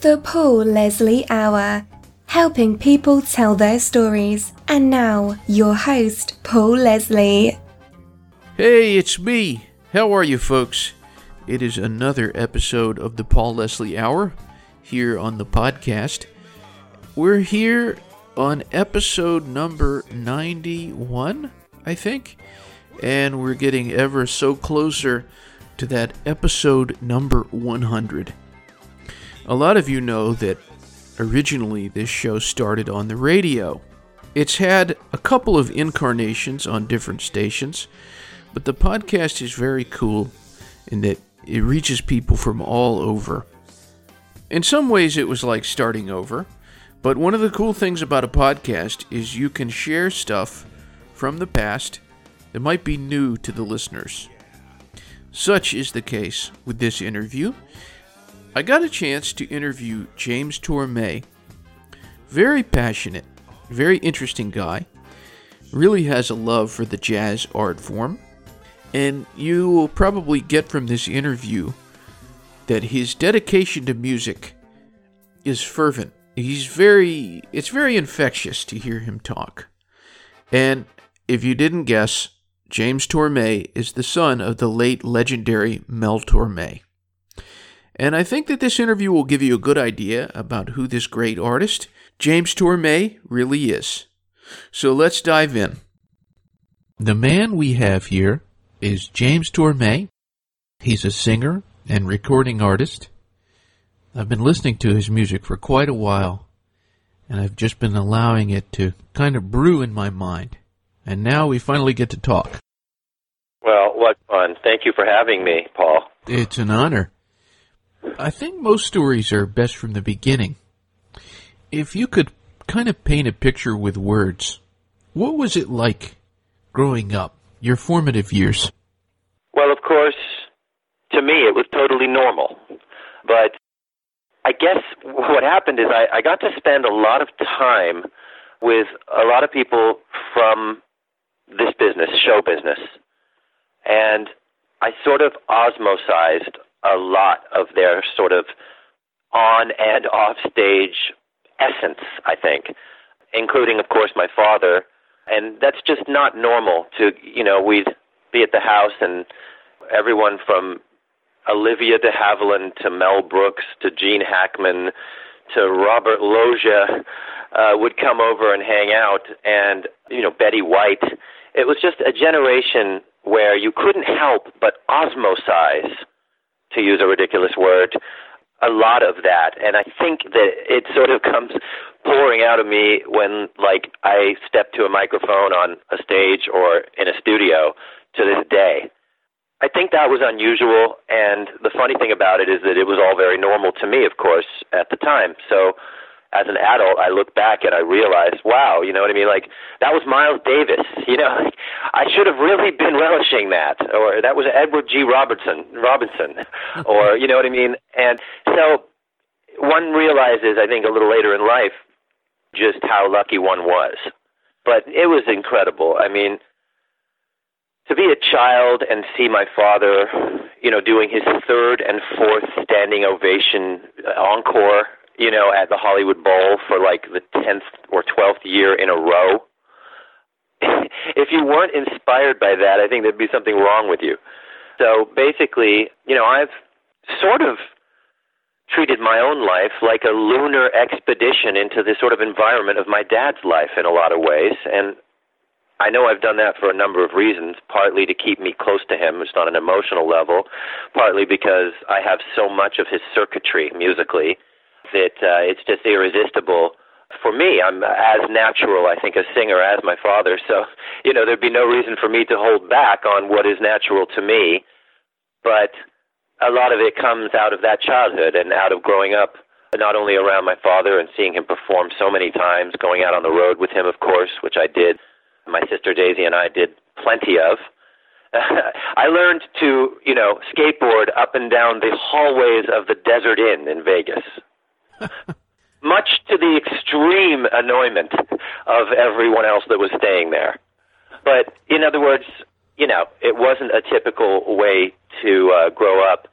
The Paul Leslie Hour, helping people tell their stories. And now, your host, Paul Leslie. Hey, it's me. How are you, folks? It is another episode of the Paul Leslie Hour here on the podcast. We're here on episode number 91, I think, and we're getting ever so closer to that episode number 100. A lot of you know that originally this show started on the radio. It's had a couple of incarnations on different stations, but the podcast is very cool in that it reaches people from all over. In some ways, it was like starting over, but one of the cool things about a podcast is you can share stuff from the past that might be new to the listeners. Such is the case with this interview. I got a chance to interview James Torme. Very passionate, very interesting guy. Really has a love for the jazz art form. And you will probably get from this interview that his dedication to music is fervent. He's very it's very infectious to hear him talk. And if you didn't guess, James Torme is the son of the late legendary Mel Torme. And I think that this interview will give you a good idea about who this great artist, James Torme, really is. So let's dive in. The man we have here is James Torme. He's a singer and recording artist. I've been listening to his music for quite a while, and I've just been allowing it to kind of brew in my mind. And now we finally get to talk. Well, what fun. Thank you for having me, Paul. It's an honor. I think most stories are best from the beginning. If you could kind of paint a picture with words, what was it like growing up? your formative years? Well, of course, to me it was totally normal. But I guess what happened is I, I got to spend a lot of time with a lot of people from this business, show business. And I sort of osmosized a lot of their sort of on and off stage essence, I think, including, of course, my father and that's just not normal to you know we'd be at the house and everyone from Olivia de Havilland to Mel Brooks to Gene Hackman to Robert Loggia uh, would come over and hang out, and you know Betty White. It was just a generation where you couldn't help but osmosize, to use a ridiculous word, a lot of that. And I think that it sort of comes pouring out of me when like I step to a microphone on a stage or in a studio to this day. I think that was unusual and the funny thing about it is that it was all very normal to me of course at the time. So as an adult I look back and I realize, wow, you know what I mean? Like that was Miles Davis, you know, like, I should have really been relishing that or that was Edward G. Robertson Robinson or you know what I mean? And so one realizes I think a little later in life just how lucky one was. But it was incredible. I mean, to be a child and see my father, you know, doing his third and fourth standing ovation encore, you know, at the Hollywood Bowl for like the 10th or 12th year in a row. if you weren't inspired by that, I think there'd be something wrong with you. So basically, you know, I've sort of treated my own life like a lunar expedition into the sort of environment of my dad's life in a lot of ways. And I know I've done that for a number of reasons, partly to keep me close to him, just on an emotional level, partly because I have so much of his circuitry musically that uh, it's just irresistible for me. I'm as natural, I think, a singer as my father. So, you know, there'd be no reason for me to hold back on what is natural to me. But a lot of it comes out of that childhood and out of growing up not only around my father and seeing him perform so many times, going out on the road with him, of course, which I did. My sister Daisy and I did plenty of. I learned to, you know, skateboard up and down the hallways of the Desert Inn in Vegas. Much to the extreme annoyment of everyone else that was staying there. But in other words, you know, it wasn't a typical way to uh, grow up,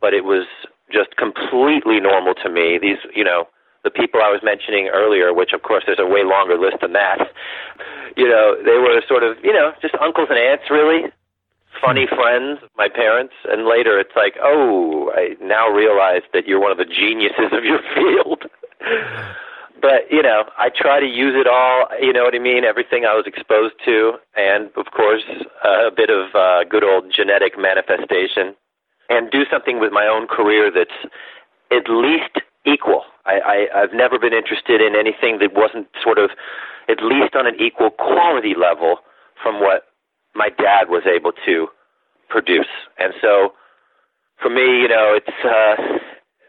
but it was just completely normal to me. These, you know, the people I was mentioning earlier, which of course there's a way longer list than that. You know, they were sort of, you know, just uncles and aunts really, funny hmm. friends my parents, and later it's like, oh, I now realize that you're one of the geniuses of your field. but you know, I try to use it all. You know what I mean? Everything I was exposed to, and of course, uh, a bit of uh, good old genetic manifestation, and do something with my own career that's at least equal. I, I, I've never been interested in anything that wasn't sort of at least on an equal quality level from what my dad was able to produce. And so, for me, you know, it's. Uh,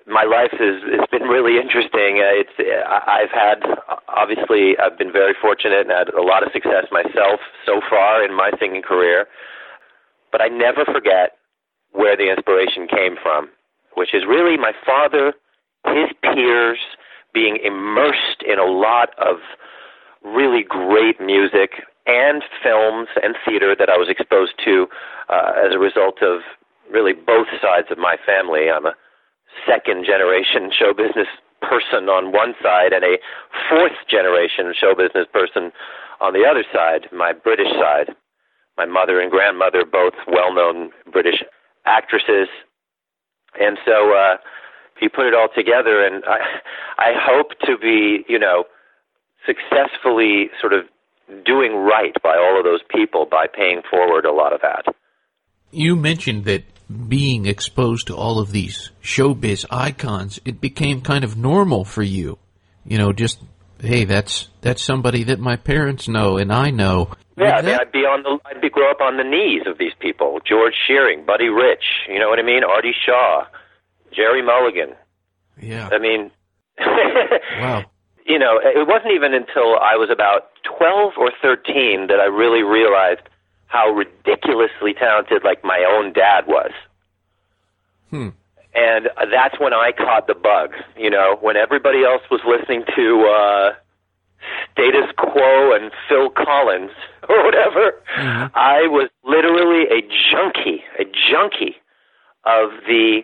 my life has has been really interesting. Uh, it's I've had obviously I've been very fortunate and had a lot of success myself so far in my singing career, but I never forget where the inspiration came from, which is really my father, his peers, being immersed in a lot of really great music and films and theater that I was exposed to uh, as a result of really both sides of my family. I'm a second generation show business person on one side and a fourth generation show business person on the other side, my British side. My mother and grandmother, both well known British actresses. And so uh, you put it all together, and I, I hope to be, you know, successfully sort of doing right by all of those people by paying forward a lot of that. You mentioned that being exposed to all of these showbiz icons, it became kind of normal for you. You know, just hey, that's that's somebody that my parents know and I know. Yeah, I mean, I'd be on the I'd be grow up on the knees of these people. George Shearing, Buddy Rich, you know what I mean? Artie Shaw, Gerry Mulligan. Yeah. I mean Wow. You know, it wasn't even until I was about 12 or 13 that I really realized how ridiculously talented like my own dad was. Hmm. And that's when I caught the bug. You know, when everybody else was listening to uh, Status Quo and Phil Collins or whatever, mm-hmm. I was literally a junkie, a junkie of the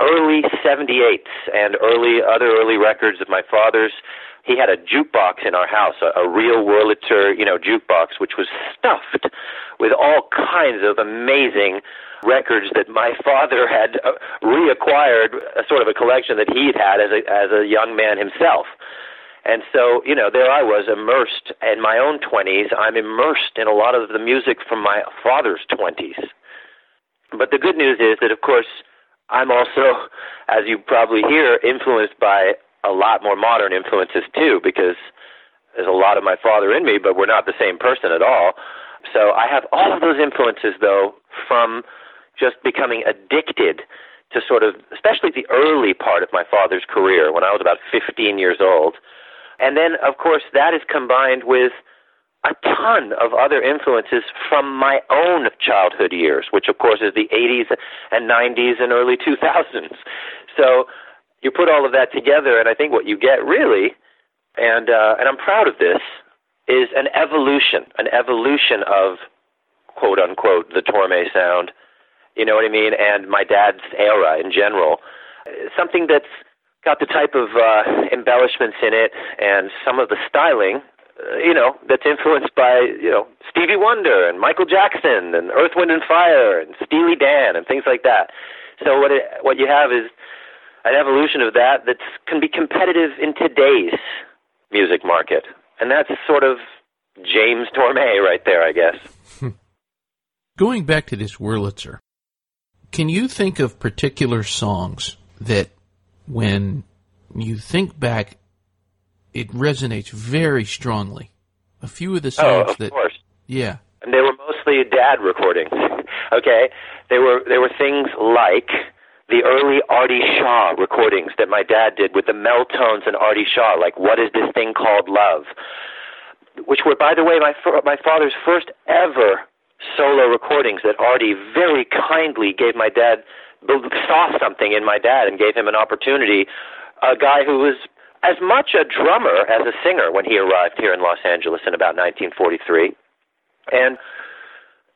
early 78s and early other early records of my father's he had a jukebox in our house, a, a real Wurlitzer, you know, jukebox, which was stuffed with all kinds of amazing records that my father had uh, reacquired, a sort of a collection that he'd had as a as a young man himself. And so, you know, there I was immersed in my own 20s. I'm immersed in a lot of the music from my father's 20s. But the good news is that, of course, I'm also, as you probably hear, influenced by a lot more modern influences too, because there's a lot of my father in me, but we're not the same person at all. So I have all of those influences though from just becoming addicted to sort of, especially the early part of my father's career when I was about 15 years old. And then, of course, that is combined with a ton of other influences from my own childhood years, which, of course, is the 80s and 90s and early 2000s. So you put all of that together, and I think what you get really, and uh, and I'm proud of this, is an evolution, an evolution of quote unquote the Torme sound. You know what I mean? And my dad's era in general, something that's got the type of uh, embellishments in it and some of the styling uh, you know, that's influenced by, you know, Stevie Wonder and Michael Jackson and Earth, Wind and Fire and Steely Dan and things like that. So what it, what you have is an evolution of that that can be competitive in today's music market. And that's sort of James Torme right there, I guess. Going back to this Wurlitzer, can you think of particular songs that when you think back, it resonates very strongly? A few of the oh, songs oh, of that. Course. Yeah. And they were mostly dad recordings. okay? They were they were things like the early Artie Shaw recordings that my dad did with the Mel-Tones and Artie Shaw, like "What Is This Thing Called Love," which were, by the way, my my father's first ever solo recordings that Artie very kindly gave my dad saw something in my dad and gave him an opportunity. A guy who was as much a drummer as a singer when he arrived here in Los Angeles in about 1943, and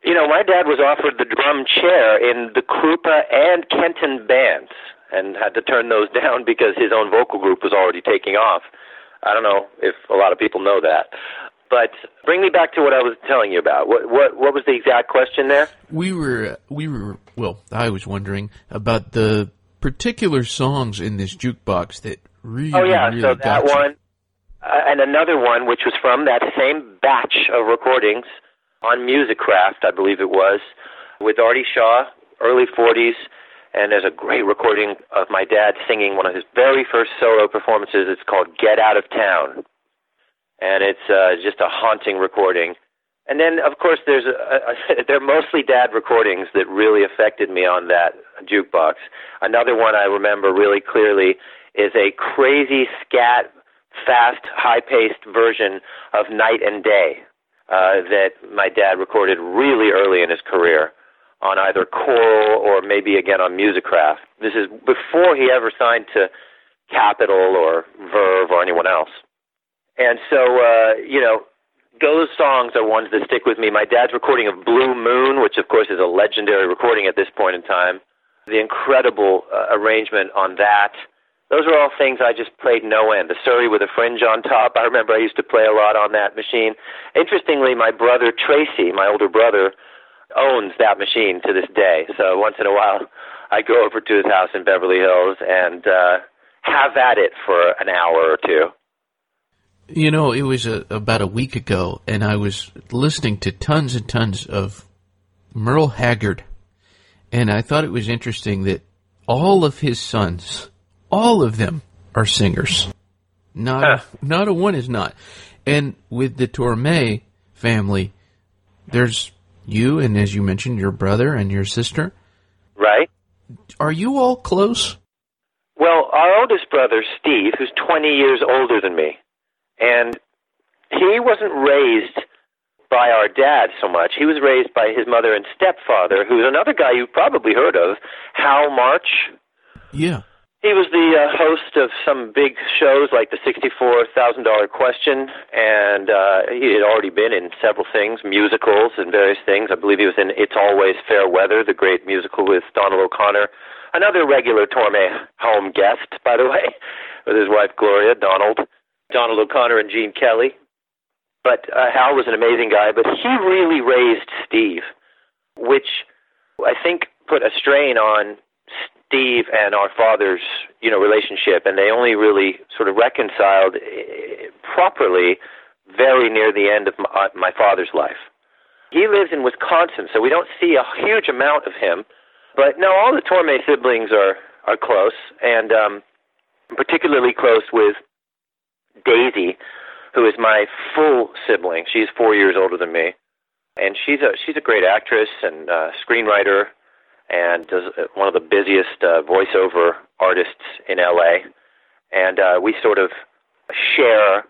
you know, my dad was offered the drum chair in the Krupa and Kenton bands. and had to turn those down because his own vocal group was already taking off. I don't know if a lot of people know that. But bring me back to what I was telling you about. What what what was the exact question there? We were we were well, I was wondering about the particular songs in this jukebox that really Oh yeah, really so that you. one uh, and another one which was from that same batch of recordings on Musicraft, I believe it was, with Artie Shaw, early 40s, and there's a great recording of my dad singing one of his very first solo performances. It's called Get Out of Town. And it's uh, just a haunting recording. And then, of course, there's a, a, they're mostly dad recordings that really affected me on that jukebox. Another one I remember really clearly is a crazy scat, fast, high-paced version of Night and Day uh, that my dad recorded really early in his career on either Coral or maybe again on Musicraft. This is before he ever signed to Capitol or Verve or anyone else. And so, uh, you know, those songs are ones that stick with me. My dad's recording of Blue Moon, which of course is a legendary recording at this point in time, the incredible uh, arrangement on that. Those are all things I just played no end. The Surrey with a fringe on top. I remember I used to play a lot on that machine. Interestingly, my brother Tracy, my older brother, owns that machine to this day. So once in a while, I go over to his house in Beverly Hills and uh, have at it for an hour or two. You know, it was a, about a week ago, and I was listening to tons and tons of Merle Haggard, and I thought it was interesting that all of his sons, all of them, are singers. Not a, not a one is not. And with the Torme family, there's you, and as you mentioned, your brother and your sister. Right? Are you all close? Well, our oldest brother, Steve, who's 20 years older than me, and he wasn't raised by our dad so much. He was raised by his mother and stepfather, who's another guy you've probably heard of, Hal March. Yeah. He was the uh, host of some big shows like the $64,000 Question, and uh, he had already been in several things, musicals and various things. I believe he was in It's Always Fair Weather, the great musical with Donald O'Connor. Another regular Torme home guest, by the way, with his wife Gloria, Donald, Donald O'Connor, and Gene Kelly. But uh, Hal was an amazing guy, but he really raised Steve, which I think put a strain on Steve and our father's, you know, relationship, and they only really sort of reconciled eh, properly very near the end of my, my father's life. He lives in Wisconsin, so we don't see a huge amount of him. But no, all the Torme siblings are are close, and um, particularly close with Daisy, who is my full sibling. She's four years older than me, and she's a she's a great actress and uh, screenwriter, and does uh, one of the busiest uh, voiceover artists in LA. And uh, we sort of share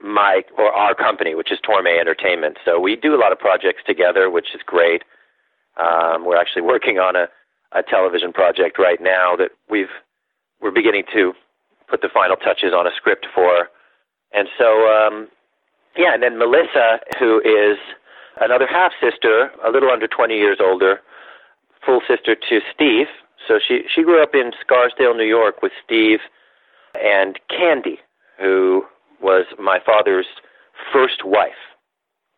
my or our company, which is Torme Entertainment. So we do a lot of projects together, which is great. Um, we're actually working on a, a television project right now that we've we're beginning to put the final touches on a script for. And so, um, yeah, and then Melissa, who is another half sister, a little under 20 years older, full sister to Steve. So she she grew up in Scarsdale, New York, with Steve and Candy, who was my father's first wife.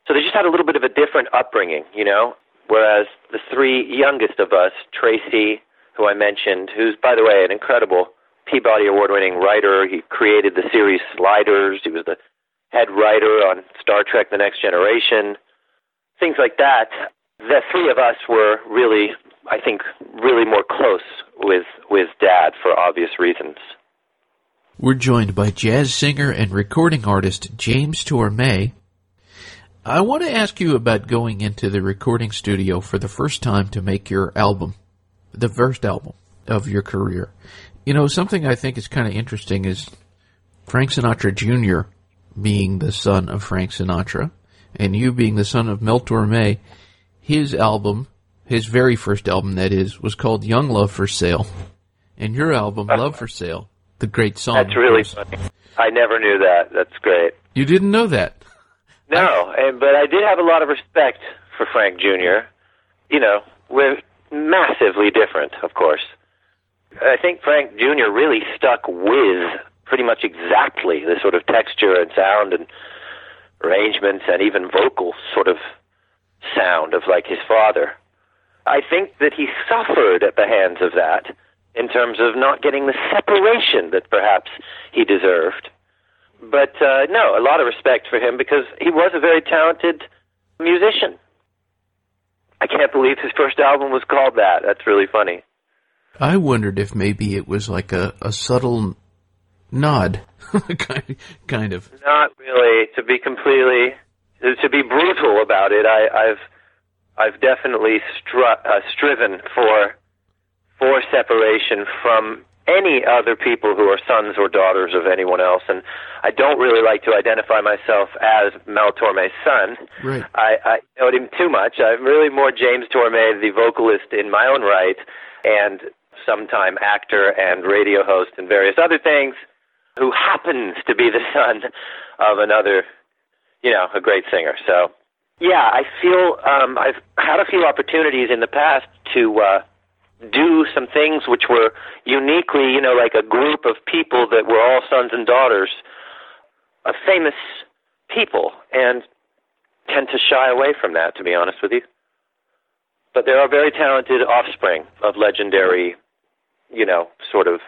So they just had a little bit of a different upbringing, you know. Whereas the three youngest of us, Tracy, who I mentioned, who's by the way an incredible Peabody Award-winning writer. He created the series Sliders. He was the head writer on Star Trek: The Next Generation. Things like that. The three of us were really, I think, really more close with with Dad for obvious reasons. We're joined by jazz singer and recording artist James Torme. I want to ask you about going into the recording studio for the first time to make your album, the first album of your career. You know, something I think is kind of interesting is Frank Sinatra Jr. being the son of Frank Sinatra, and you being the son of Mel Torme. His album, his very first album, that is, was called Young Love for Sale, and your album, Love for Sale, the great song. That's really funny. I never knew that. That's great. You didn't know that. No, and but I did have a lot of respect for Frank Jr. You know, we're massively different, of course. I think Frank Jr. really stuck with pretty much exactly the sort of texture and sound and arrangements and even vocal sort of sound of like his father. I think that he suffered at the hands of that in terms of not getting the separation that perhaps he deserved. But uh, no, a lot of respect for him because he was a very talented musician. I can't believe his first album was called that. That's really funny. I wondered if maybe it was like a, a subtle nod, kind, kind of. Not really. To be completely, to be brutal about it, I, I've, I've definitely stru- uh, striven for, for separation from any other people who are sons or daughters of anyone else, and I don't really like to identify myself as Mel Torme's son. Right. I, I know him too much. I'm really more James Torme, the vocalist in my own right, and sometime actor and radio host and various other things, who happens to be the son of another, you know, a great singer. So, yeah, I feel um, I've had a few opportunities in the past to. Uh, do some things which were uniquely, you know, like a group of people that were all sons and daughters of famous people, and tend to shy away from that, to be honest with you. But there are very talented offspring of legendary, you know, sort of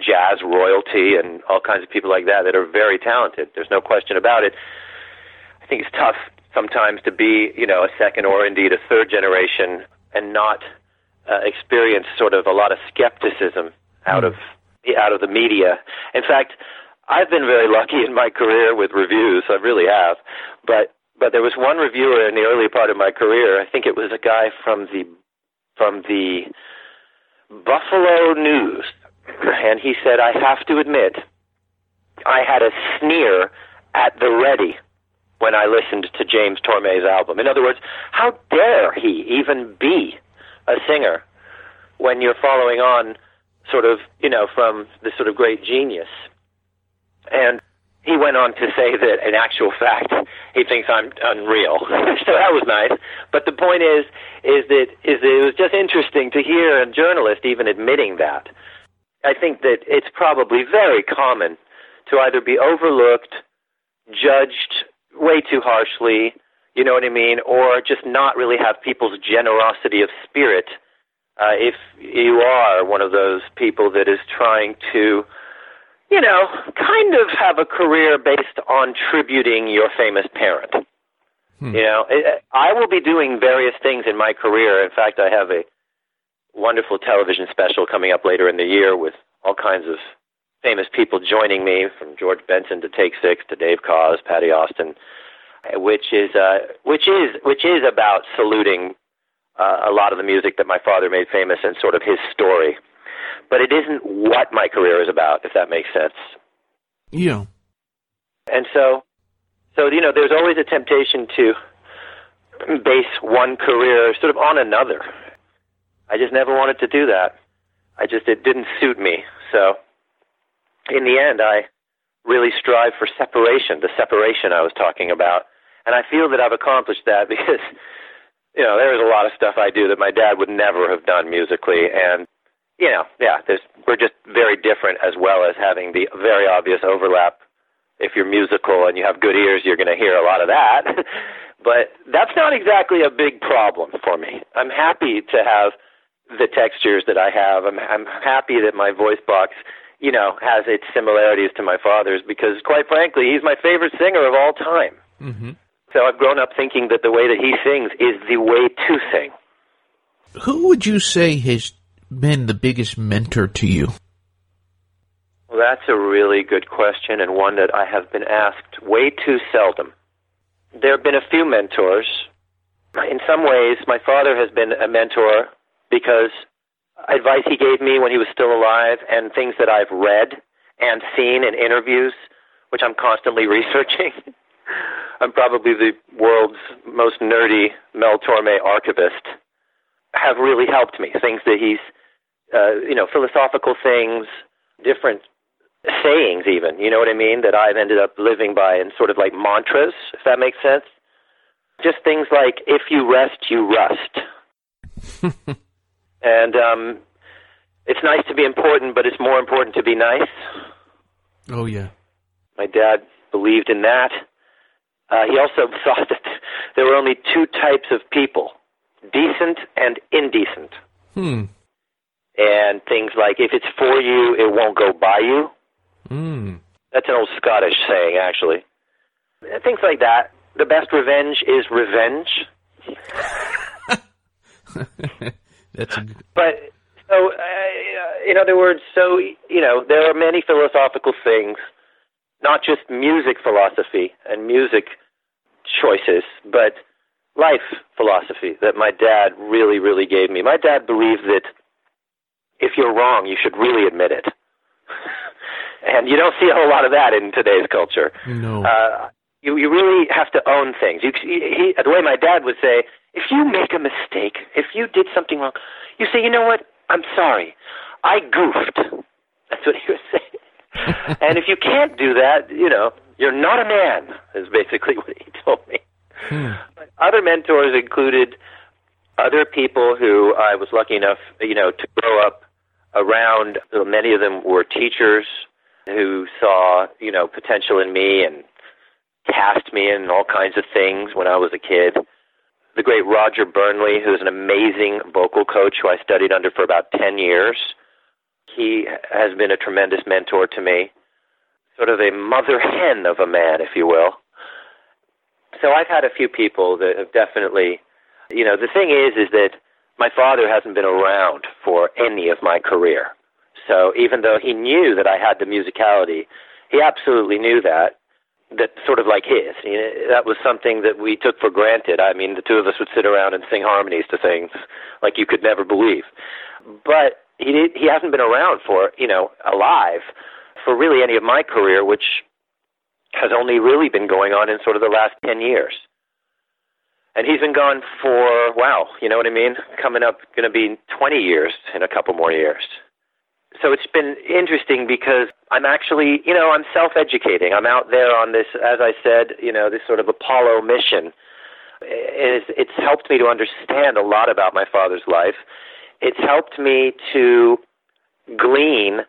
jazz royalty and all kinds of people like that that are very talented. There's no question about it. I think it's tough sometimes to be, you know, a second or indeed a third generation and not uh, experienced sort of a lot of skepticism out of out of the media. In fact, I've been very lucky in my career with reviews. I really have, but but there was one reviewer in the early part of my career. I think it was a guy from the from the Buffalo News, and he said, "I have to admit, I had a sneer at the ready." When I listened to James Torme's album. In other words, how dare he even be a singer when you're following on sort of, you know, from this sort of great genius. And he went on to say that in actual fact he thinks I'm unreal. so that was nice. But the point is is that is that it was just interesting to hear a journalist even admitting that. I think that it's probably very common to either be overlooked, judged way too harshly, you know what I mean? Or just not really have people's generosity of spirit. Uh, if you are one of those people that is trying to, you know, kind of have a career based on tributing your famous parent. Hmm. You know, I will be doing various things in my career. In fact, I have a wonderful television special coming up later in the year with all kinds of famous people joining me, from George Benson to Take Six to Dave Koz, Patti Austin which is uh, which is which is about saluting uh, a lot of the music that my father made famous and sort of his story. But it isn't what my career is about, if that makes sense. Yeah. And so, so you know, there's always a temptation to base one career sort of on another. I just never wanted to do that. I just it didn't suit me. So, in the end, I really strive for separation, the separation I was talking about, and I feel that I've accomplished that because, you know, there's a lot of stuff I do that my dad would never have done musically. And, you know, yeah, there's, we're just very different as well as having the very obvious overlap. If you're musical and you have good ears, you're going to hear a lot of that. but that's not exactly a big problem for me. I'm happy to have the textures that I have. I'm, I'm happy that my voice box you know, has its similarities to my father's because, quite frankly, he's my favorite singer of all time. Mm-hmm. So I've grown up thinking that the way that he sings is the way to sing. Who would you say has been the biggest mentor to you? Well, that's a really good question and one that I have been asked way too seldom. There have been a few mentors. In some ways, my father has been a mentor because advice he gave me when he was still alive and things that I've read and seen in interviews, which I'm constantly researching. I'm probably the world's most nerdy Mel Torme archivist, have really helped me. Things that he's, uh, you know, philosophical things, different sayings, even, you know what I mean, that I've ended up living by and sort of like mantras, if that makes sense. Just things like, if you rest, you rust. and, um, it's nice to be important, but it's more important to be nice. Oh yeah. My dad believed in that. Uh, he also thought that there were only two types of people: decent and indecent. Hmm. And things like if it's for you, it won't go by you. Hmm. That's an old Scottish saying, actually. Things like that. The best revenge is revenge. That's a, But so, uh, in other words, so you know, there are many philosophical things, not just music philosophy and music choices, but life philosophy that my dad really, really gave me. My dad believed that if you're wrong, you should really admit it. and you don't see a whole lot of that in today's culture. no. Uh, you you really have to own things. You, he, the way my dad would say, if you make a mistake, if you did something wrong, you say, you know what? I'm sorry. I goofed. That's what he would say. and if you can't do that, you know, you're not a man. Is basically what he told me. Hmm. Other mentors included other people who I was lucky enough, you know, to grow up around. Many of them were teachers who saw, you know, potential in me and cast me in all kinds of things when I was a kid. The great Roger Burnley, who's an amazing vocal coach who I studied under for about 10 years. He has been a tremendous mentor to me, sort of a mother hen of a man, if you will. So I've had a few people that have definitely, you know, the thing is, is that my father hasn't been around for any of my career. So even though he knew that I had the musicality, he absolutely knew that that sort of like his. You know, that was something that we took for granted. I mean, the two of us would sit around and sing harmonies to things like you could never believe. But he did, he hasn't been around for you know alive for really any of my career, which has only really been going on in sort of the last ten years. And he's been gone for wow, you know what I mean? Coming up, going to be 20 years in a couple more years so it's been interesting because I'm actually, you know, I'm self-educating. I'm out there on this, as I said, you know, this sort of Apollo mission. It's, it's helped me to understand a lot about my father's life. It's helped me to glean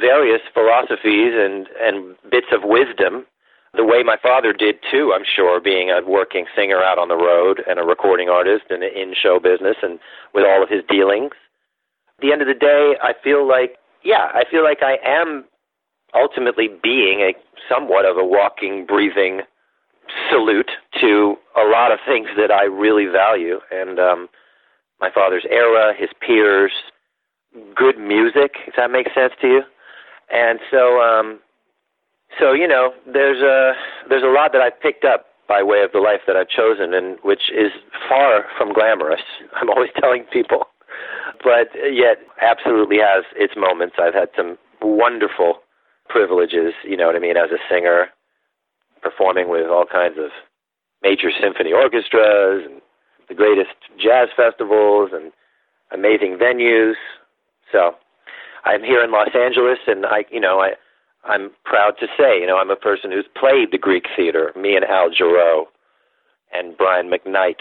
various philosophies and, and bits of wisdom, the way my father did too, I'm sure, being a working singer out on the road and a recording artist and in show business and with all of his dealings the end of the day, I feel like, yeah, I feel like I am ultimately being a somewhat of a walking, breathing salute to a lot of things that I really value. And um, my father's era, his peers, good music, if that makes sense to you. And so, um, so you know, there's a there's a lot that I've picked up by way of the life that I've chosen, and which is far from glamorous. I'm always telling people but uh, yet absolutely has its moments. I've had some wonderful privileges, you know what I mean, as a singer, performing with all kinds of major symphony orchestras and the greatest jazz festivals and amazing venues. So I'm here in Los Angeles and I you know, I I'm proud to say, you know, I'm a person who's played the Greek theater, me and Al Jarreau and Brian McKnight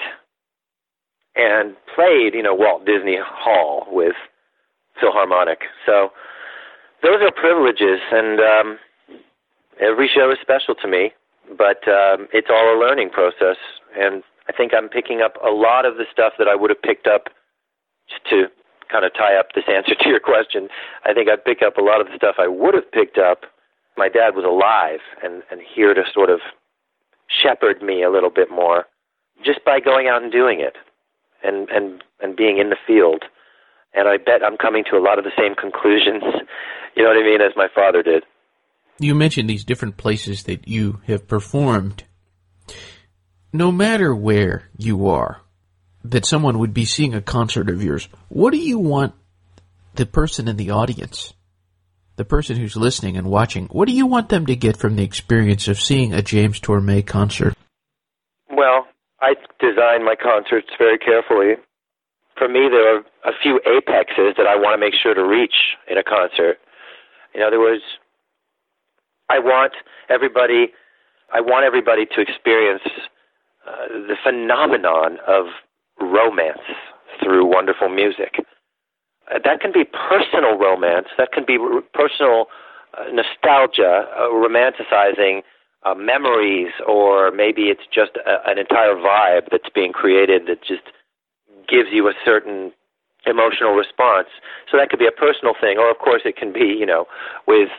and played, you know, Walt Disney Hall with Philharmonic. So those are privileges, and um, every show is special to me. But um, it's all a learning process, and I think I'm picking up a lot of the stuff that I would have picked up just to kind of tie up this answer to your question. I think I pick up a lot of the stuff I would have picked up. My dad was alive and and here to sort of shepherd me a little bit more just by going out and doing it and and and being in the field. And I bet I'm coming to a lot of the same conclusions, you know what I mean, as my father did. You mentioned these different places that you have performed. No matter where you are, that someone would be seeing a concert of yours, what do you want the person in the audience, the person who's listening and watching, what do you want them to get from the experience of seeing a James Torme concert? I design my concerts very carefully. For me, there are a few apexes that I want to make sure to reach in a concert. In other words, I want everybody, I want everybody to experience uh, the phenomenon of romance through wonderful music. Uh, that can be personal romance. That can be r- personal uh, nostalgia, uh, romanticizing uh, memories, or maybe it's just a, an entire vibe that's being created that just gives you a certain emotional response. So that could be a personal thing, or of course it can be, you know, with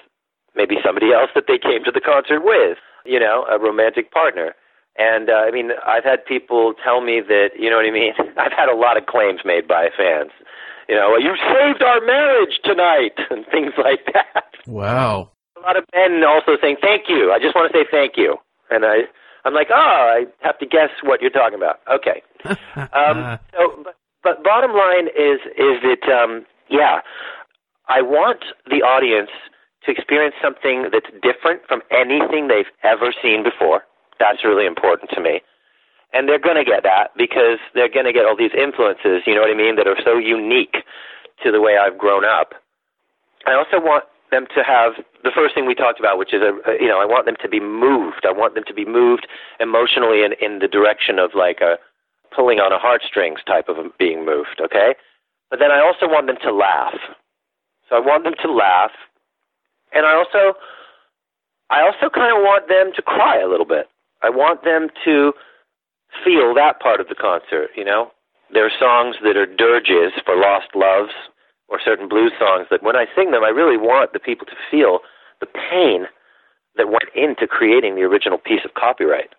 maybe somebody else that they came to the concert with, you know, a romantic partner. And uh, I mean, I've had people tell me that, you know what I mean? I've had a lot of claims made by fans. You know, you saved our marriage tonight, and things like that. Wow. A lot of men also saying thank you. I just want to say thank you, and I, I'm like, oh, I have to guess what you're talking about. Okay. um, so, but, but bottom line is is that um, yeah, I want the audience to experience something that's different from anything they've ever seen before. That's really important to me. And they're going to get that because they're going to get all these influences, you know what I mean, that are so unique to the way I've grown up. I also want them to have the first thing we talked about, which is a, you know, I want them to be moved. I want them to be moved emotionally in in the direction of like a pulling on a heartstrings type of being moved. Okay, but then I also want them to laugh. So I want them to laugh, and I also I also kind of want them to cry a little bit. I want them to feel that part of the concert, you know? There are songs that are dirges for lost loves or certain blues songs that when I sing them, I really want the people to feel the pain that went into creating the original piece of copyright.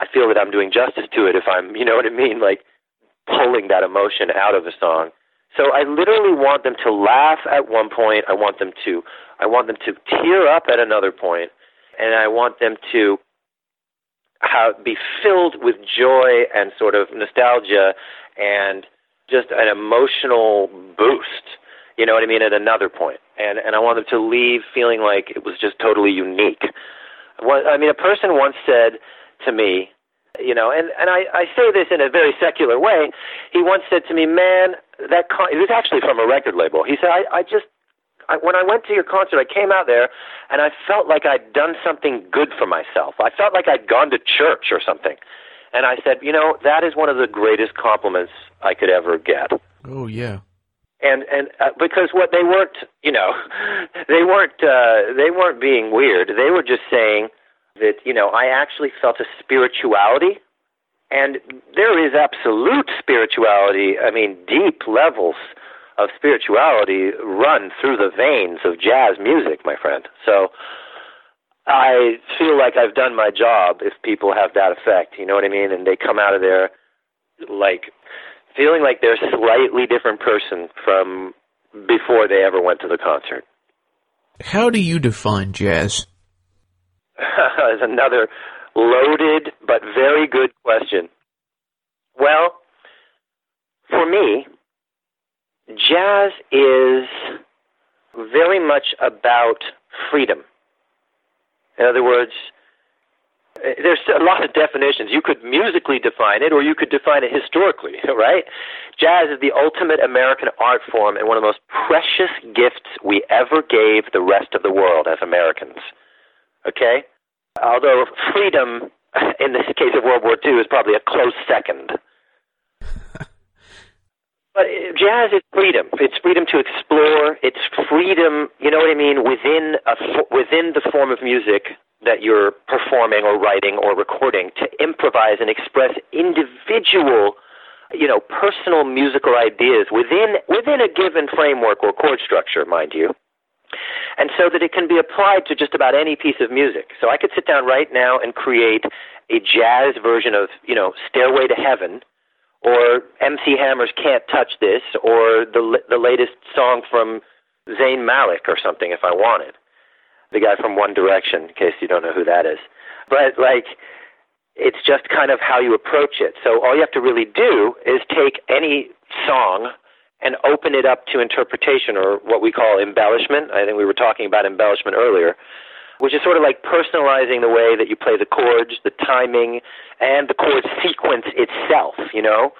I feel that I'm doing justice to it if I'm, you know what I mean, like pulling that emotion out of a song. So I literally want them to laugh at one point. I want them to, I want them to tear up at another point, and I want them to how, be filled with joy and sort of nostalgia and just an emotional boost. You know what I mean? At another point, and and I want them to leave feeling like it was just totally unique. I mean, a person once said to me, you know, and and I I say this in a very secular way. He once said to me, "Man, that con-, it was actually from a record label." He said, "I I just I, when I went to your concert, I came out there and I felt like I'd done something good for myself. I felt like I'd gone to church or something. And I said, you know, that is one of the greatest compliments I could ever get. Oh yeah. And and uh, because what they weren't, you know, they weren't uh, they weren't being weird. They were just saying that you know I actually felt a spirituality, and there is absolute spirituality. I mean, deep levels of spirituality run through the veins of jazz music, my friend. So I feel like I've done my job if people have that effect, you know what I mean? And they come out of there like feeling like they're a slightly different person from before they ever went to the concert. How do you define jazz? is another loaded but very good question. Well, for me, jazz is very much about freedom. In other words, eh, there's a lot of definitions. You could musically define it, or you could define it historically, right? Jazz is the ultimate American art form and one of the most precious gifts we ever gave the rest of the world as Americans. Okay? Although freedom, in the case of World War II, is probably a close second. But uh, jazz is freedom. It's freedom to explore. It's freedom, you know what I mean, within a within the form of music that you're performing or writing or recording to improvise and express individual, you know, personal musical ideas within within a given framework or chord structure, mind you. And so that it can be applied to just about any piece of music. So I could sit down right now and create a jazz version of, you know, Stairway to Heaven or MC Hammer's Can't Touch This, or the the latest song from Zayn Malik or something if I wanted. The guy from One Direction, in case you don't know who that is. But like it's just kind of how you approach it. So all you have to really do is take any song and open it up to interpretation or what we call embellishment. I think we were talking about embellishment earlier which is sort of like personalizing the way that you play the chords, the timing, and the chord sequence itself, you know,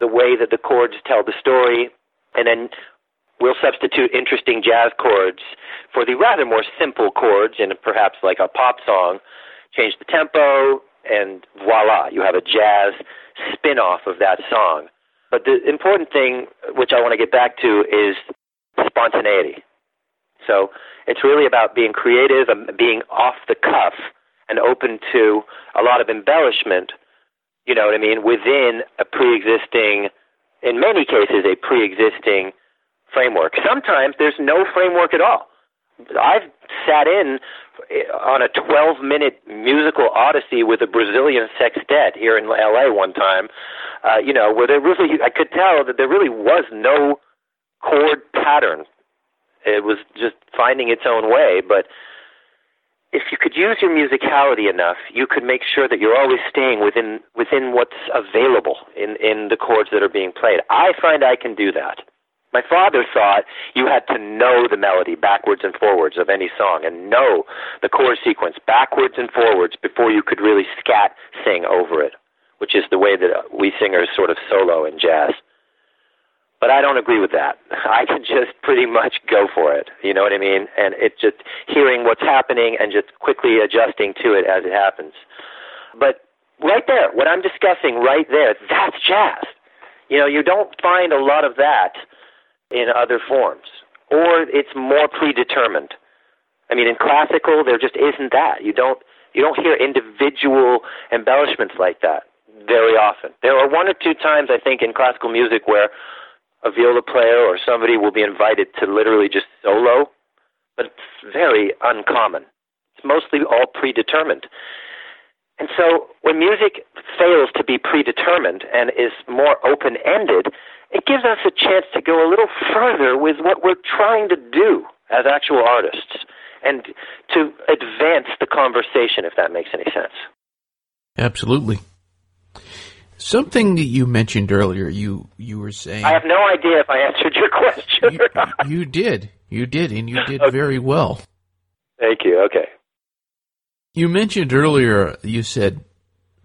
the way that the chords tell the story. And then we'll substitute interesting jazz chords for the rather more simple chords in perhaps like a pop song, change the tempo, and voila, you have a jazz spin off of that song. But the important thing, which I want to get back to, is spontaneity. So it's really about being creative and being off the cuff and open to a lot of embellishment, you know what I mean, within a pre existing, in many cases, a pre existing framework. Sometimes there's no framework at all. I've sat in on a 12 minute musical odyssey with a Brazilian sextet here in LA one time, uh, you know, where there really, I could tell that there really was no chord pattern. It was just finding its own way. But if you could use your musicality enough, you could make sure that you're always staying within within what's available in in the chords that are being played. I find I can do that. My father thought you had to know the melody backwards and forwards of any song and know the chord sequence backwards and forwards before you could really scat sing over it, which is the way that we singers sort of solo in jazz. But I don't agree with that. I can just pretty much go for it. You know what I mean? And it's just hearing what's happening and just quickly adjusting to it as it happens. But right there, what I'm discussing right there, that's jazz. You know, you don't find a lot of that in other forms, or it's more predetermined. I mean, in classical, there just isn't that. You don't you don't hear individual embellishments like that very often. There are one or two times I think in classical music where a viola player or somebody will be invited to literally just solo, but it's very uncommon. It's mostly all predetermined. And so when music fails to be predetermined and is more open ended, it gives us a chance to go a little further with what we're trying to do as actual artists and to advance the conversation, if that makes any sense. Absolutely. Something that you mentioned earlier, you you were saying. I have no idea if I answered your question. You, you did, you did, and you did okay. very well. Thank you. Okay. You mentioned earlier. You said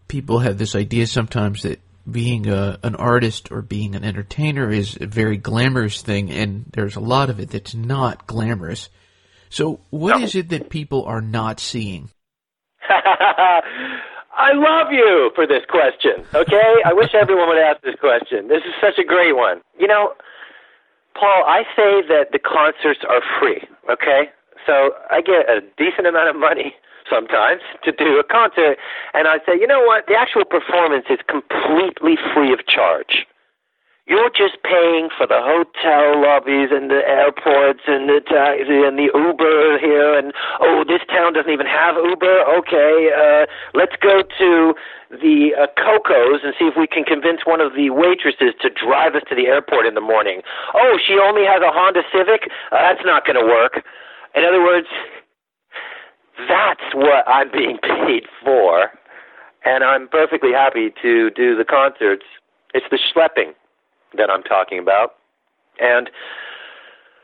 people have this idea sometimes that being a, an artist or being an entertainer is a very glamorous thing, and there's a lot of it that's not glamorous. So, what no. is it that people are not seeing? I love you for this question. Okay, I wish everyone would ask this question. This is such a great one. You know, Paul, I say that the concerts are free. Okay, so I get a decent amount of money sometimes to do a concert. And I say, you know what? The actual performance is completely free of charge. You're just paying for the hotel lobbies and the airports and the taxi and the Uber here. And oh, this town doesn't even have Uber. Okay, uh, let's go to the uh, Coco's and see if we can convince one of the waitresses to drive us to the airport in the morning. Oh, she only has a Honda Civic. Uh, that's not going to work. In other words, that's what I'm being paid for, and I'm perfectly happy to do the concerts. It's the schlepping that I'm talking about, and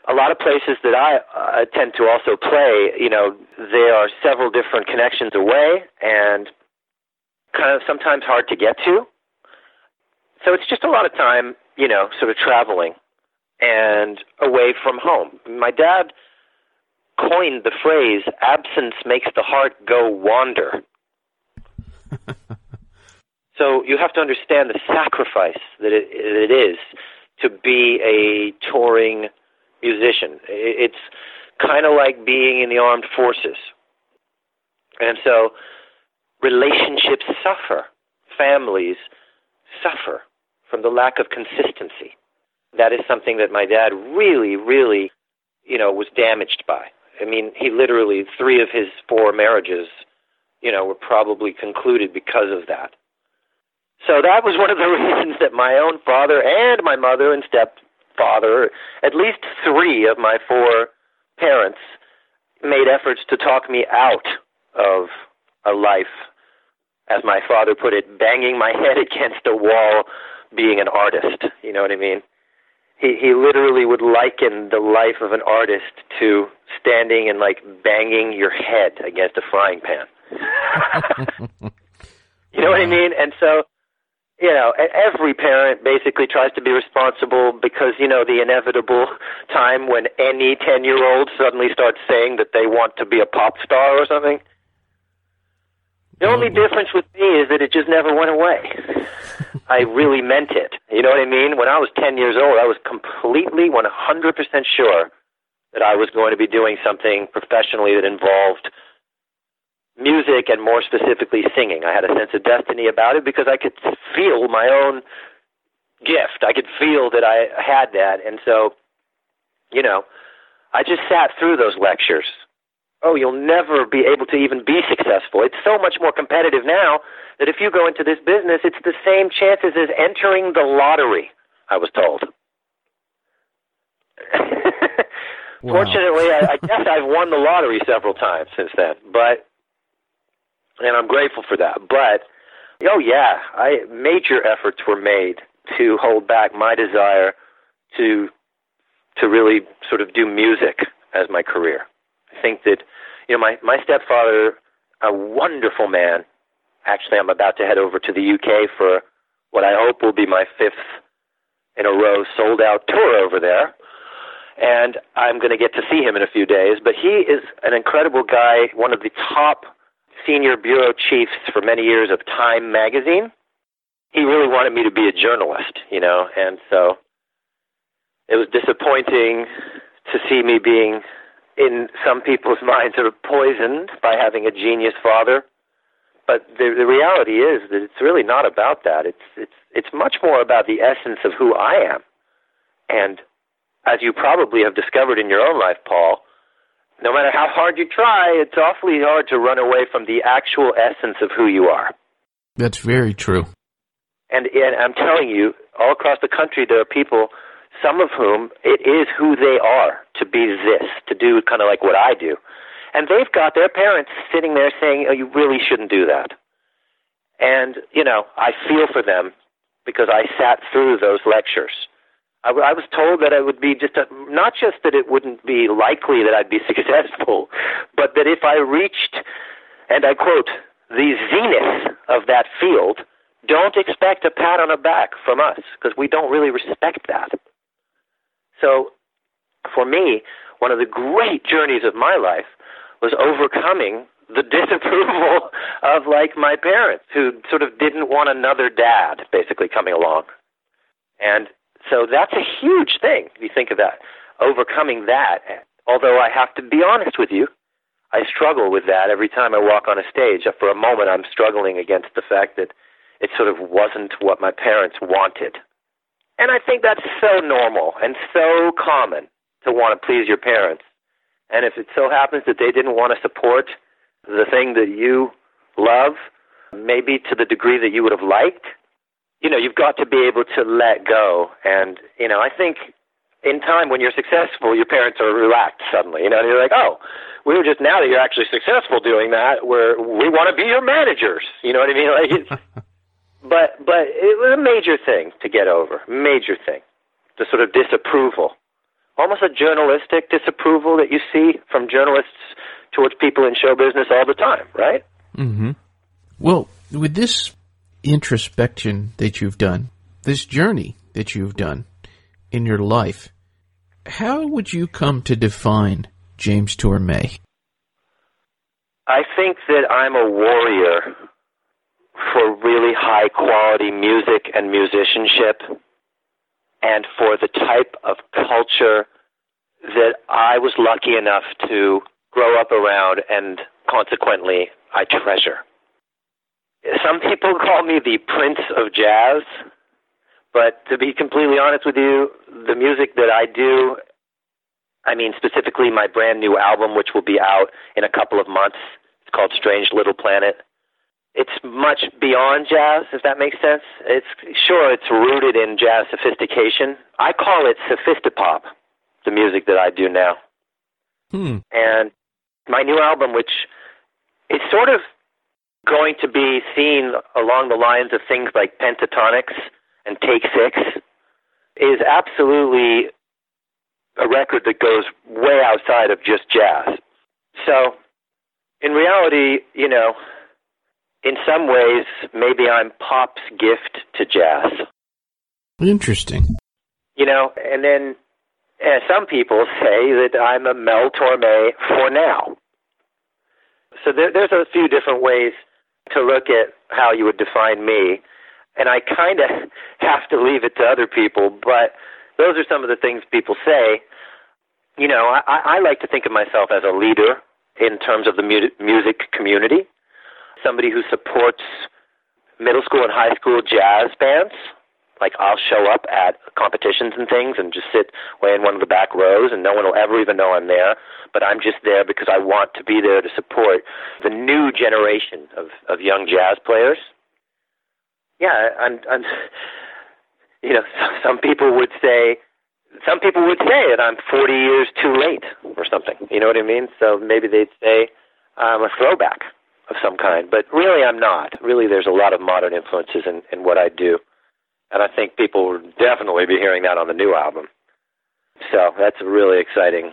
a lot of places that I uh, tend to also play, you know, there are several different connections away, and kind of sometimes hard to get to. So it's just a lot of time, you know, sort of traveling and away from home. My dad coined the phrase absence makes the heart go wander. so you have to understand the sacrifice that it, it is to be a touring musician. It's kind of like being in the armed forces. And so relationships suffer, families suffer from the lack of consistency. That is something that my dad really, really, you know, was damaged by. I mean, he literally three of his four marriages, you know, were probably concluded because of that. So that was one of the reasons that my own father and my mother and stepfather, at least three of my four parents, made efforts to talk me out of a life, as my father put it, banging my head against a wall being an artist. You know what I mean? he he literally would liken the life of an artist to standing and like banging your head against a frying pan. you know what I mean? And so, you know, every parent basically tries to be responsible because you know the inevitable time when any ten-year-old suddenly starts saying that they want to be a pop star or something. The oh, only difference with me is that it just never went away. I really meant it. You know what I mean? When I was 10 years old, I was completely 100% sure that I was going to be doing something professionally that involved music and more specifically singing. I had a sense of destiny about it because I could feel my own gift. I could feel that I had that. And so, you know, I just sat through those lectures. Oh, you'll never be able to even be successful. It's so much more competitive now that if you go into this business, it's the same chances as entering the lottery, I was told. wow. Fortunately, I, I guess I've won the lottery several times since then, but and I'm grateful for that. But oh yeah, I major efforts were made to hold back my desire to to really sort of do music as my career. I think that you know my my stepfather, a wonderful man. Actually, I'm about to head over to the UK for what I hope will be my fifth in a row sold out tour over there. And I'm going to get to see him in a few days. But he is an incredible guy, one of the top senior bureau chiefs for many years of Time magazine. He really wanted me to be a journalist, you know, and so it was disappointing to see me being, in some people's minds, sort of poisoned by having a genius father. But the, the reality is that it's really not about that. It's it's it's much more about the essence of who I am. And as you probably have discovered in your own life, Paul, no matter how hard you try, it's awfully hard to run away from the actual essence of who you are. That's very true. And, and I'm telling you, all across the country, there are people, some of whom it is who they are to be this, to do kind of like what I do. And they've got their parents sitting there saying, oh, you really shouldn't do that. And, you know, I feel for them because I sat through those lectures. I, I was told that it would be just a, not just that it wouldn't be likely that I'd be successful, but that if I reached, and I quote, the zenith of that field, don't expect a pat on the back from us because we don't really respect that. So, for me, one of the great journeys of my life was overcoming the disapproval of like my parents who sort of didn't want another dad basically coming along. And so that's a huge thing if you think of that. Overcoming that, although I have to be honest with you, I struggle with that every time I walk on a stage. For a moment, I'm struggling against the fact that it sort of wasn't what my parents wanted. And I think that's so normal and so common to want to please your parents. And if it so happens that they didn't want to support the thing that you love, maybe to the degree that you would have liked, you know, you've got to be able to let go. And, you know, I think in time when you're successful, your parents are relaxed suddenly. You know, and you're like, oh, we were just now that you're actually successful doing that, where we want to be your managers. You know what I mean? Like, it's, but but it was a major thing to get over, major thing, the sort of disapproval, almost a journalistic disapproval that you see from journalists towards people in show business all the time, right? Mm-hmm. Well, with this introspection that you've done, this journey that you've done in your life, how would you come to define James Tormé? I think that I'm a warrior for really high quality music and musicianship and for the type of culture that I was lucky enough to grow up around and consequently I treasure some people call me the prince of jazz, but to be completely honest with you, the music that I do, I mean specifically my brand new album, which will be out in a couple of months, it's called Strange Little Planet. It's much beyond jazz, if that makes sense. It's sure it's rooted in jazz sophistication. I call it sophistopop, the music that I do now. Hmm. And my new album, which is sort of going to be seen along the lines of things like Pentatonix and Take Six is absolutely a record that goes way outside of just jazz. So, in reality, you know, in some ways, maybe I'm pop's gift to jazz. Interesting. You know, and then uh, some people say that I'm a Mel Tormé for now. So there, there's a few different ways to look at how you would define me. and I kind of have to leave it to other people. But those are some of the things people say. You know, I, I like to think of myself as a leader in terms of the mu- music community, somebody who supports middle school and high school jazz bands. Like I'll show up at competitions and things and just sit way in one of the back rows and no one will ever even know I'm there. But I'm just there because I want to be there to support the new generation of, of young jazz players. Yeah, I'm, I'm you know, some people would say some people would say that I'm 40 years too late or something. You know what I mean? So maybe they'd say I'm a throwback of some kind, but really I'm not. Really, there's a lot of modern influences in, in what I do, and I think people will definitely be hearing that on the new album. So that's really exciting.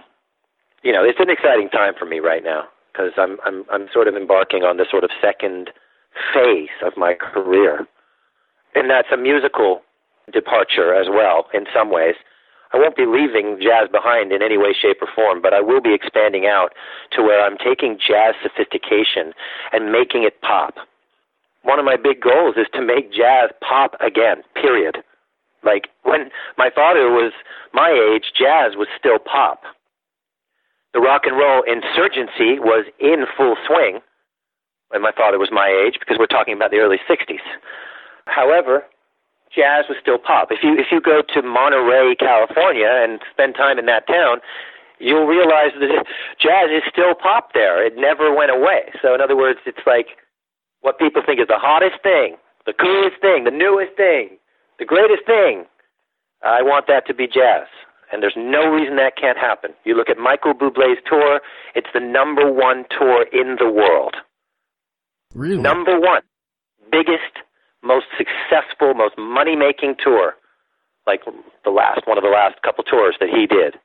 You know, it's an exciting time for me right now because I'm I'm I'm sort of embarking on this sort of second phase of my career, and that's a musical departure as well in some ways. I won't be leaving jazz behind in any way, shape, or form, but I will be expanding out to where I'm taking jazz sophistication and making it pop. One of my big goals is to make jazz pop again, period. Like when my father was my age, jazz was still pop. The rock and roll insurgency was in full swing when my father was my age because we're talking about the early 60s. However, jazz was still pop. If you if you go to Monterey, California, and spend time in that town, you'll realize that jazz is still pop there. It never went away. So in other words, it's like what people think is the hottest thing, the coolest thing, the newest thing, the greatest thing. I want that to be jazz. And there's no reason that can't happen. You look at Michael Bublé's tour, it's the number one tour in the world. Really? Number one. Biggest most successful, most money making tour, like the last one of the last couple tours that he did.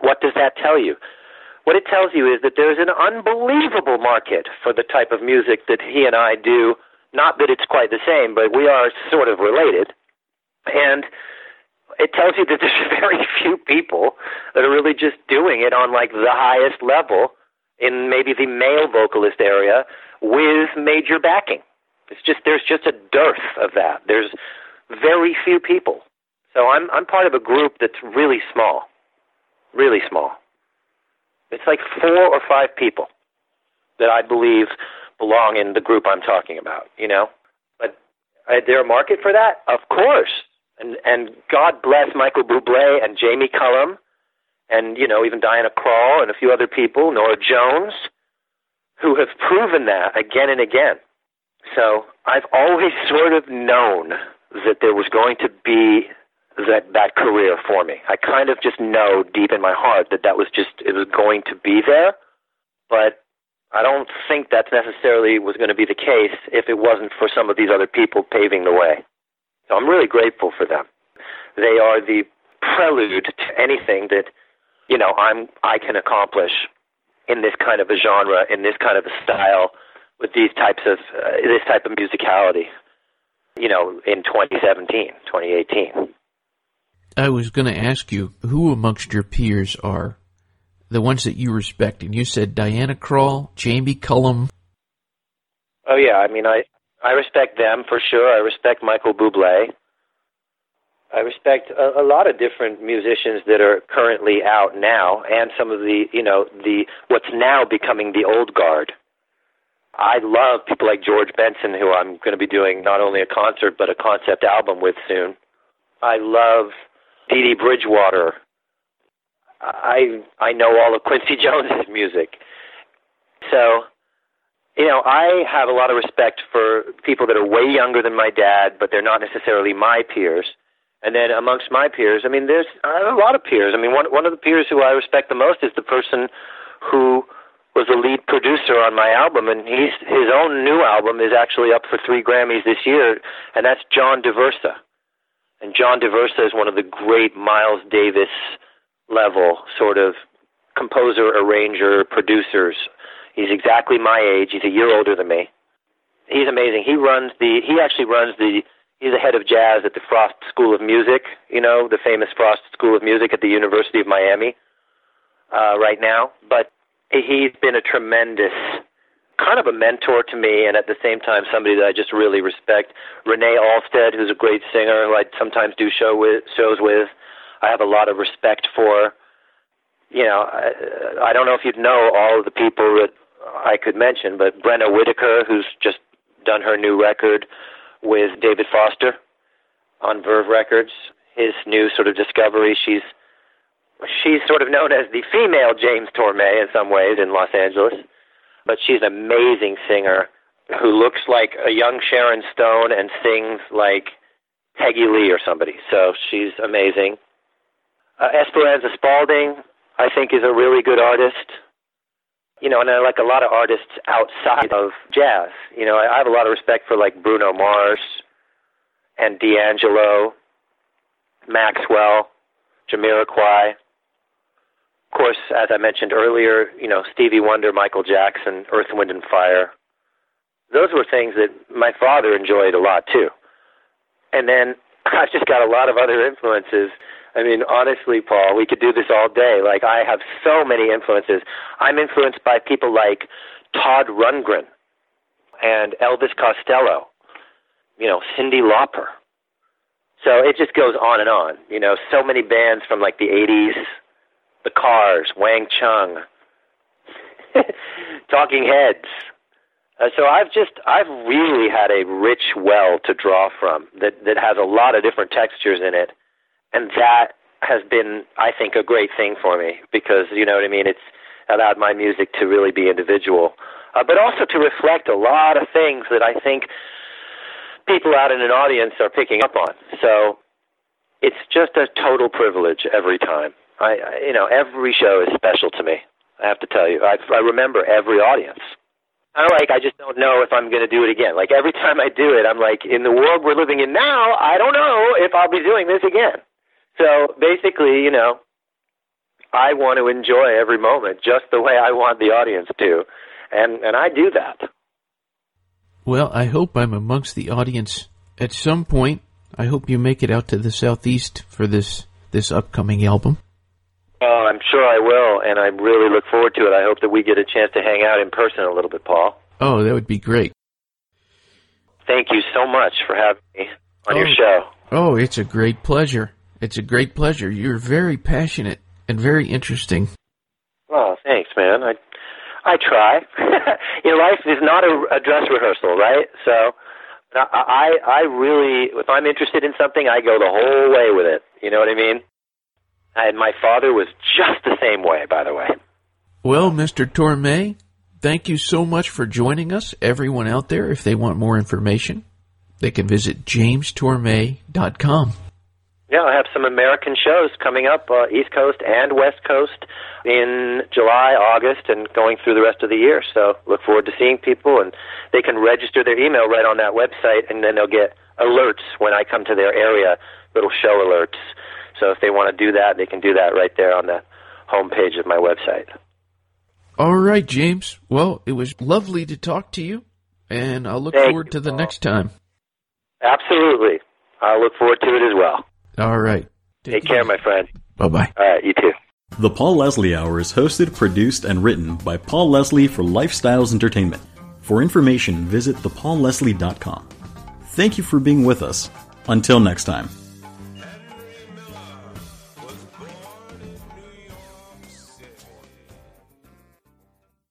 What does that tell you? What it tells you is that there's an unbelievable market for the type of music that he and I do. Not that it's quite the same, but we are sort of related. And it tells you that there's very few people that are really just doing it on like the highest level in maybe the male vocalist area with major backing. It's just there's just a dearth of that. There's very few people. So I'm I'm part of a group that's really small. Really small. It's like four or five people that I believe belong in the group I'm talking about, you know? But is there a market for that? Of course. And and God bless Michael Bublé and Jamie Cullum and, you know, even Diana Krall and a few other people, Norah Jones, who have proven that again and again. So I've always sort of known that there was going to be that that career for me. I kind of just know deep in my heart that that was just it was going to be there, but I don't think that necessarily was going to be the case if it wasn't for some of these other people paving the way. So I'm really grateful for them. They are the prelude to anything that you know I'm I can accomplish in this kind of a genre, in this kind of a style with these types of uh, this type of musicality. You know, in 2017, 2018. I was going to ask you who amongst your peers are the ones that you respect, and you said Diana Krall, Jamie Cullum. Oh yeah, I mean, I I respect them for sure. I respect Michael Bublé. I respect a, a lot of different musicians that are currently out now, and some of the you know the what's now becoming the old guard. I love people like George Benson, who I'm going to be doing not only a concert but a concept album with soon. I love Dee Dee Bridgewater. I I know all of Quincy Jones's music. So, you know, I have a lot of respect for people that are way younger than my dad, but they're not necessarily my peers. And then amongst my peers, I mean, there's I have a lot of peers. I mean, one one of the peers who I respect the most is the person who was the lead producer on my album, and he's his own new album is actually up for three Grammys this year, and that's John Daversa. And John Daversa is one of the great Miles Davis level sort of composer, arranger, producers. He's exactly my age. He's a year older than me. He's amazing. He runs the. He actually runs the. He's the head of jazz at the Frost School of Music. You know the famous Frost School of Music at the University of Miami uh, right now. But he's been a tremendous kind of a mentor to me, and at the same time, somebody that I just really respect. Renee Olstead, who's a great singer, who I sometimes do show with, shows with. I have a lot of respect for. You know, I, I don't know if you'd know all of the people that I could mention, but Brenna Whittaker, who's just done her new record with David Foster on Verve Records, his new sort of discovery. She's she's sort of known as the female James Tormé in some ways in Los Angeles, but she's an amazing singer who looks like a young Sharon Stone and sings like Peggy Lee or somebody. So she's amazing. Uh, Esperanza Spalding, I think, is a really good artist. You know, and I like a lot of artists outside of jazz. You know, I have a lot of respect for like Bruno Mars and D'Angelo, Maxwell, Jamiroquai course, as I mentioned earlier, you know, Stevie Wonder, Michael Jackson, Earth, Wind, and Fire. Those were things that my father enjoyed a lot too. And then I've just got a lot of other influences. I mean, honestly, Paul, we could do this all day. Like, I have so many influences. I'm influenced by people like Todd Rundgren and Elvis Costello, you know, Cyndi Lauper. So it just goes on and on. You know, so many bands from like the 80s, the Cars, Wang Chung, Talking Heads. Uh, so I've just I've really had a rich well to draw from that that has a lot of different textures in it, and that has been I think a great thing for me because you know what I mean. It's allowed my music to really be individual, uh, but also to reflect a lot of things that I think people out in an audience are picking up on. So it's just a total privilege every time. I, you know every show is special to me. I have to tell you, I, I remember every audience. I like I just don't know if I'm going to do it again. Like every time I do it, I'm like, in the world we're living in now, I don't know if I'll be doing this again. So basically, you know, I want to enjoy every moment just the way I want the audience to, and and I do that. Well, I hope I'm amongst the audience at some point. I hope you make it out to the southeast for this this upcoming album. Oh, I'm sure I will, and I really look forward to it. I hope that we get a chance to hang out in person a little bit, Paul. Oh, that would be great. Thank you so much for having me on oh. your show. Oh, it's a great pleasure. It's a great pleasure. You're very passionate and very interesting. Oh, thanks, man. I I try. Your life is not a, a dress rehearsal, right? So I I really if I'm interested in something, I go the whole way with it. You know what I mean? And my father was just the same way, by the way. Well, Mr. Tormé, thank you so much for joining us. Everyone out there, if they want more information, they can visit jamestorme.com. Yeah, I have some American shows coming up, uh, East Coast and West Coast, in July, August, and going through the rest of the year. So look forward to seeing people, and they can register their email right on that website, and then they'll get alerts when I come to their area, little show alerts. So if they want to do that, they can do that right there on the homepage of my website. All right, James. Well, it was lovely to talk to you, and I'll look Thank forward to the Paul. next time. Absolutely. I'll look forward to it as well. All right. Take, Take care, my friend. Bye bye. All right, you too. The Paul Leslie Hour is hosted, produced, and written by Paul Leslie for Lifestyles Entertainment. For information, visit thepaulleslie.com. Thank you for being with us. Until next time.